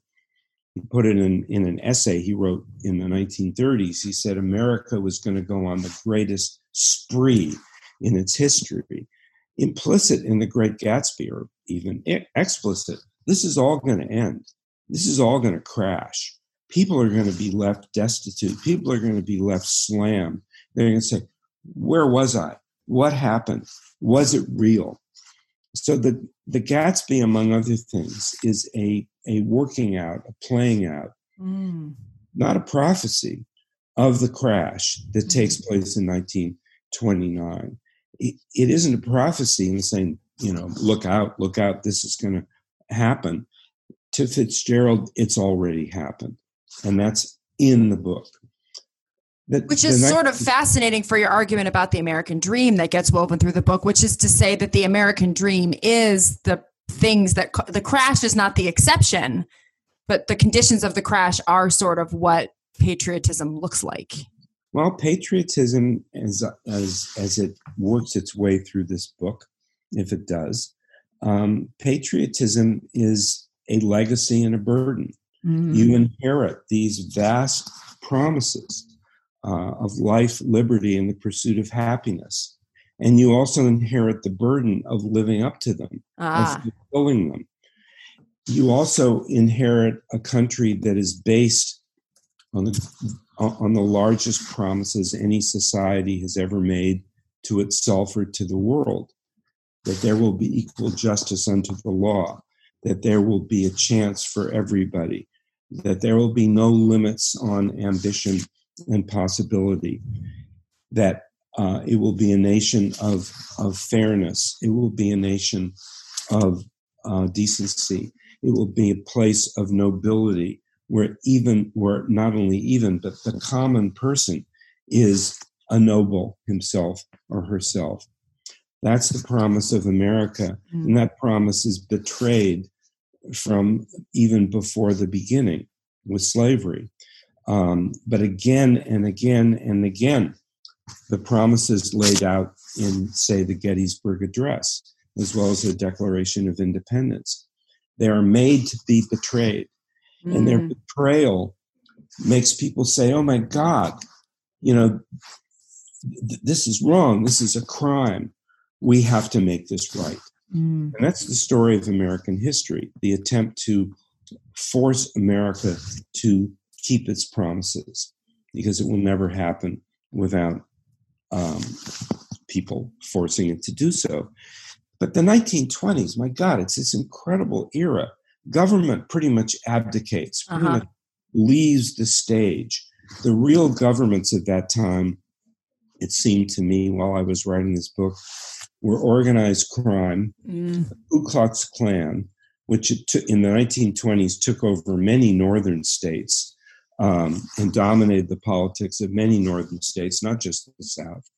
he put it in, in an essay he wrote in the 1930s. He said America was going to go on the greatest spree in its history. Implicit in the Great Gatsby, or even explicit, this is all going to end. This is all going to crash. People are going to be left destitute. People are going to be left slammed. They're going to say, Where was I? What happened? Was it real? So the, the Gatsby, among other things, is a, a working out, a playing out, mm. not a prophecy of the crash that mm. takes place in 1929. It, it isn't a prophecy in saying, you know, look out, look out, this is going to happen. To Fitzgerald, it's already happened. And that's in the book. The, which is sort of fascinating for your argument about the American dream that gets woven through the book, which is to say that the American dream is the things that the crash is not the exception, but the conditions of the crash are sort of what patriotism looks like. Well, patriotism, as as as it works its way through this book, if it does, um, patriotism is a legacy and a burden. Mm. You inherit these vast promises uh, of life, liberty, and the pursuit of happiness. And you also inherit the burden of living up to them, ah. of fulfilling them. You also inherit a country that is based on the, on the largest promises any society has ever made to itself or to the world that there will be equal justice under the law, that there will be a chance for everybody, that there will be no limits on ambition and possibility, that uh, it will be a nation of, of fairness, it will be a nation of uh, decency, it will be a place of nobility where even, where not only even, but the common person is a noble himself or herself. That's the promise of America. Mm. And that promise is betrayed from even before the beginning with slavery. Um, but again and again and again, the promises laid out in, say, the Gettysburg Address, as well as the Declaration of Independence, they are made to be betrayed. Mm. And their mm. betrayal makes people say, oh my God, you know, th- this is wrong. This is a crime. We have to make this right. Mm. And that's the story of American history the attempt to force America to keep its promises because it will never happen without um, people forcing it to do so. But the 1920s, my God, it's this incredible era. Government pretty much abdicates, pretty uh-huh. much leaves the stage. The real governments at that time, it seemed to me while I was writing this book, were organized crime, mm. the Ku Klux Klan, which in the 1920s took over many northern states um, and dominated the politics of many northern states, not just the South.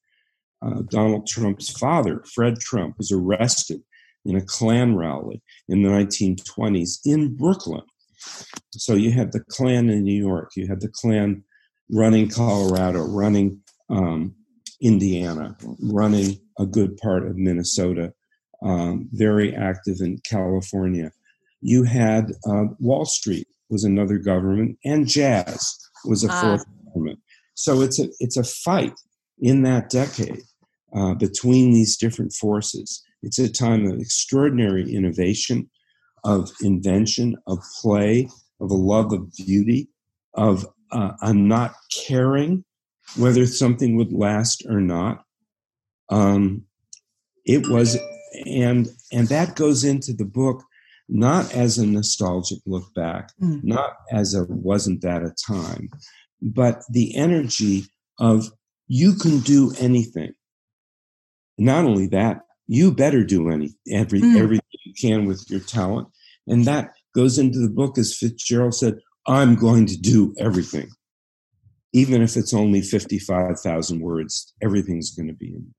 Uh, Donald Trump's father, Fred Trump, was arrested in a Klan rally in the 1920s in Brooklyn. So you had the Klan in New York, you had the Klan running Colorado, running um, Indiana, running a good part of Minnesota, um, very active in California. You had uh, Wall Street was another government, and jazz was a ah. fourth government. So it's a it's a fight in that decade uh, between these different forces. It's a time of extraordinary innovation, of invention, of play, of a love of beauty, of uh, a not caring whether something would last or not. Um, it was, and and that goes into the book not as a nostalgic look back, mm. not as a wasn't that a time, but the energy of you can do anything. Not only that, you better do any every mm. everything you can with your talent. And that goes into the book as Fitzgerald said, I'm going to do everything. Even if it's only 55,000 words, everything's going to be in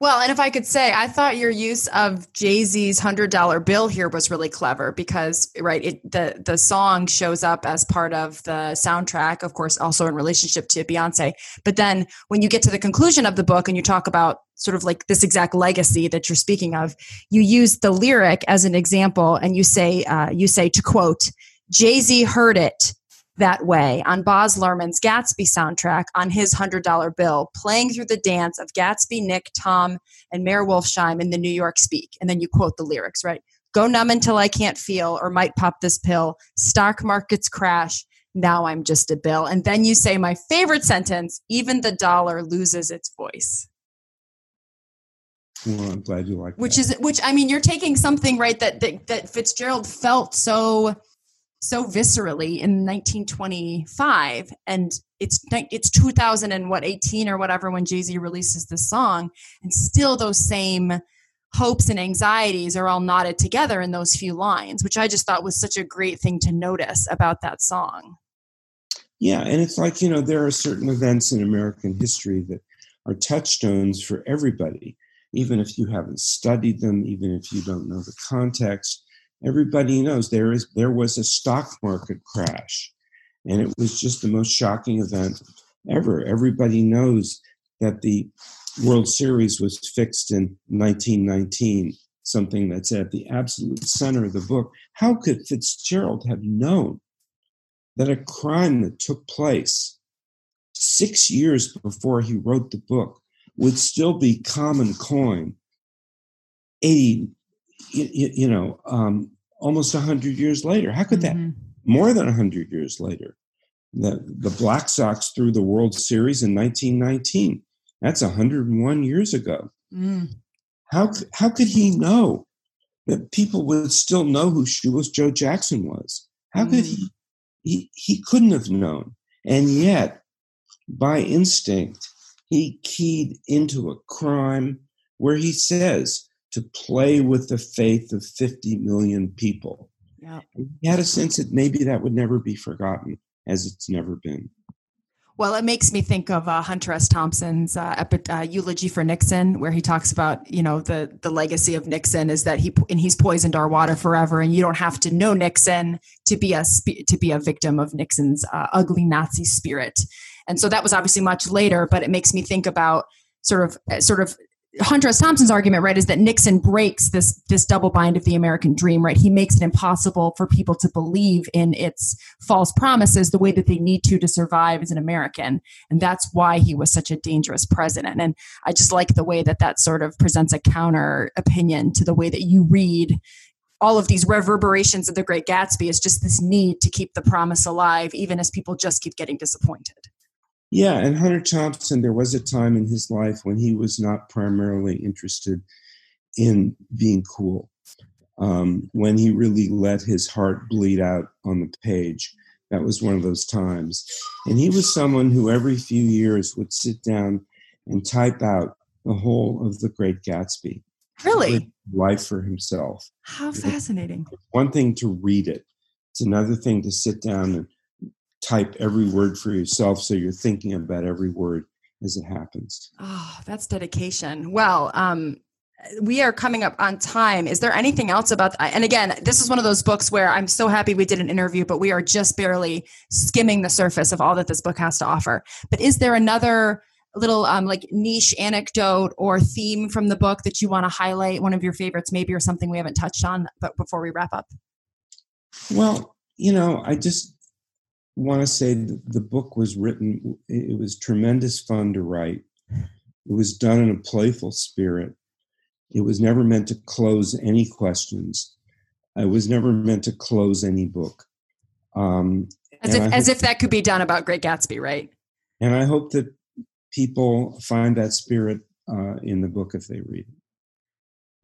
well, and if I could say, I thought your use of Jay Z's hundred dollar bill here was really clever because, right, it, the the song shows up as part of the soundtrack, of course, also in relationship to Beyonce. But then when you get to the conclusion of the book and you talk about sort of like this exact legacy that you're speaking of, you use the lyric as an example, and you say, uh, you say to quote, Jay Z heard it that way on Baz Luhrmann's Gatsby soundtrack on his $100 bill, playing through the dance of Gatsby, Nick, Tom, and Meyer Wolfsheim in the New York Speak. And then you quote the lyrics, right? Go numb until I can't feel or might pop this pill. Stock markets crash. Now I'm just a bill. And then you say my favorite sentence even the dollar loses its voice. Well, I'm glad you like which that. is which I mean you're taking something right that, that that Fitzgerald felt so so viscerally in 1925 and it's it's 2000 and what 18 or whatever when Jay-Z releases this song and still those same hopes and anxieties are all knotted together in those few lines which I just thought was such a great thing to notice about that song. Yeah, and it's like, you know, there are certain events in American history that are touchstones for everybody even if you haven't studied them, even if you don't know the context. Everybody knows there is there was a stock market crash, and it was just the most shocking event ever. Everybody knows that the World Series was fixed in 1919, something that's at the absolute center of the book. How could Fitzgerald have known that a crime that took place six years before he wrote the book would still be common coin 80 you, you know um, almost 100 years later how could that mm-hmm. more than 100 years later the, the black sox threw the world series in 1919 that's 101 years ago mm. how, how could he know that people would still know who shoeless joe jackson was how mm. could he, he he couldn't have known and yet by instinct he keyed into a crime where he says to play with the faith of 50 million people. Yeah. He had a sense that maybe that would never be forgotten, as it's never been. Well, it makes me think of uh, Hunter S. Thompson's uh, epi- uh, eulogy for Nixon, where he talks about, you know, the the legacy of Nixon is that he and he's poisoned our water forever, and you don't have to know Nixon to be a to be a victim of Nixon's uh, ugly Nazi spirit. And so that was obviously much later, but it makes me think about sort of sort of Hunter S. Thompson's argument, right, is that Nixon breaks this this double bind of the American dream, right? He makes it impossible for people to believe in its false promises the way that they need to to survive as an American, and that's why he was such a dangerous president. And I just like the way that that sort of presents a counter opinion to the way that you read all of these reverberations of the Great Gatsby. Is just this need to keep the promise alive, even as people just keep getting disappointed. Yeah, and Hunter Thompson, there was a time in his life when he was not primarily interested in being cool, um, when he really let his heart bleed out on the page. That was one of those times. And he was someone who every few years would sit down and type out the whole of The Great Gatsby. Really? Life for himself. How fascinating. It's one thing to read it, it's another thing to sit down and type every word for yourself so you're thinking about every word as it happens. Oh, that's dedication. Well, um, we are coming up on time. Is there anything else about? And again, this is one of those books where I'm so happy we did an interview, but we are just barely skimming the surface of all that this book has to offer. But is there another little um, like niche anecdote or theme from the book that you want to highlight? One of your favorites, maybe, or something we haven't touched on, but before we wrap up. Well, you know, I just want to say the book was written, it was tremendous fun to write. It was done in a playful spirit. It was never meant to close any questions. It was never meant to close any book. Um, as, if, hope, as if that could be done about Great Gatsby, right? And I hope that people find that spirit uh, in the book if they read it.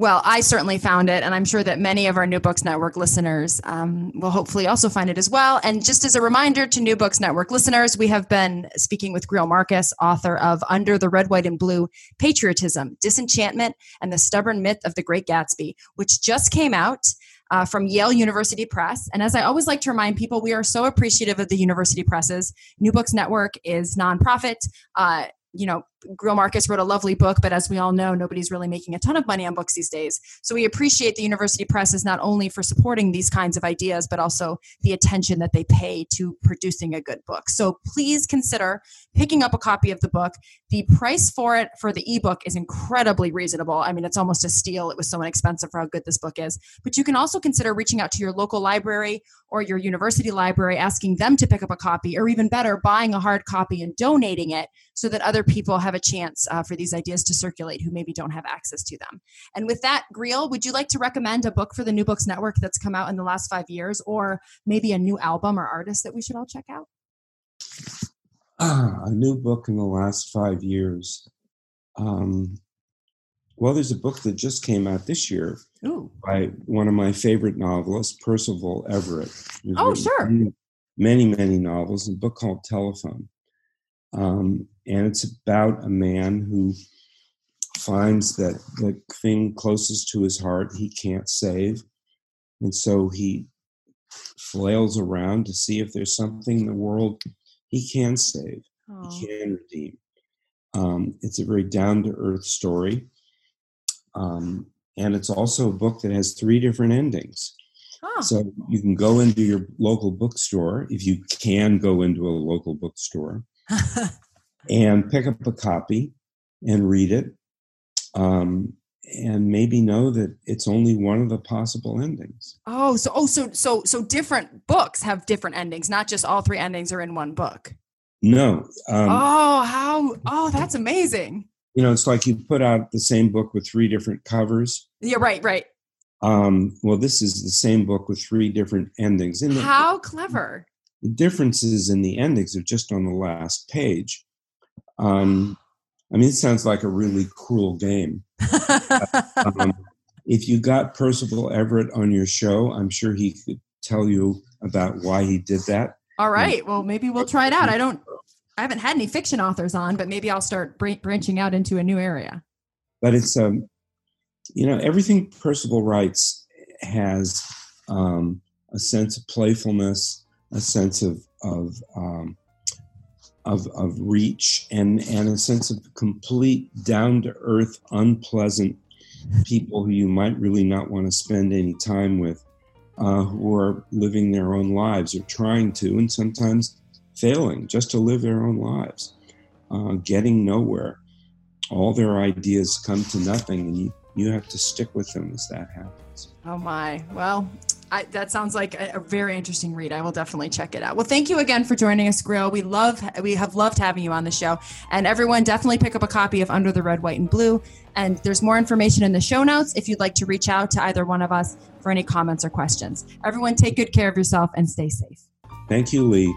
Well, I certainly found it, and I'm sure that many of our New Books Network listeners um, will hopefully also find it as well. And just as a reminder to New Books Network listeners, we have been speaking with Greil Marcus, author of Under the Red, White, and Blue Patriotism, Disenchantment, and the Stubborn Myth of the Great Gatsby, which just came out. Uh, from Yale University Press. And as I always like to remind people, we are so appreciative of the university presses. New Books Network is nonprofit. Uh, you know, Greil Marcus wrote a lovely book, but as we all know, nobody's really making a ton of money on books these days. So we appreciate the University Press is not only for supporting these kinds of ideas, but also the attention that they pay to producing a good book. So please consider picking up a copy of the book. The price for it for the ebook is incredibly reasonable. I mean, it's almost a steal. It was so inexpensive for how good this book is. But you can also consider reaching out to your local library or your university library, asking them to pick up a copy, or even better, buying a hard copy and donating it so that other people have a chance uh, for these ideas to circulate who maybe don't have access to them. And with that, Greil, would you like to recommend a book for the New Books Network that's come out in the last five years, or maybe a new album or artist that we should all check out? Ah, [CLEARS THROAT] a new book in the last five years. Um, well, there's a book that just came out this year Ooh. by one of my favorite novelists, Percival Everett. He's Oh, sure. Many, many novels. A book called Telephone. Um, and it's about a man who finds that the thing closest to his heart he can't save. And so he flails around to see if there's something in the world he can save, Oh. he can redeem. Um, it's a very down to earth story. Um, and it's also a book that has three different endings. Huh. So you can go into your local bookstore, if you can go into a local bookstore, [LAUGHS] and pick up a copy and read it. Um, and maybe know that it's only one of the possible endings. oh, so oh, so so so different books have different endings, not just all three endings are in one book. No, um, oh, how oh, [LAUGHS] that's amazing. you know, it's like you put out the same book with three different covers. Yeah, right, right. Um, well, this is the same book with three different endings. And the- How clever. The differences in the endings are just on the last page. Um, I mean, it sounds like a really cruel game. [LAUGHS] Um, if you got Percival Everett on your show, I'm sure he could tell you about why he did that. All right. Well, maybe we'll try it out. I don't. I haven't had any fiction authors on, but maybe I'll start br- branching out into a new area. But it's um, you know, everything Percival writes has um, a sense of playfulness, a sense of of um, of, of reach, and and a sense of complete down to earth, unpleasant people who you might really not want to spend any time with, uh, who are living their own lives or trying to, and sometimes failing just to live their own lives, uh, getting nowhere. All their ideas come to nothing, and you, you have to stick with them as that happens. Oh my. Well, I, that sounds like a, a very interesting read. I will definitely check it out. Well, thank you again for joining us, Greil. We love we have loved having you on the show. And everyone, definitely pick up a copy of Under the Red, White, and Blue. And there's more information in the show notes if you'd like to reach out to either one of us for any comments or questions. Everyone, take good care of yourself and stay safe. Thank you, Lee.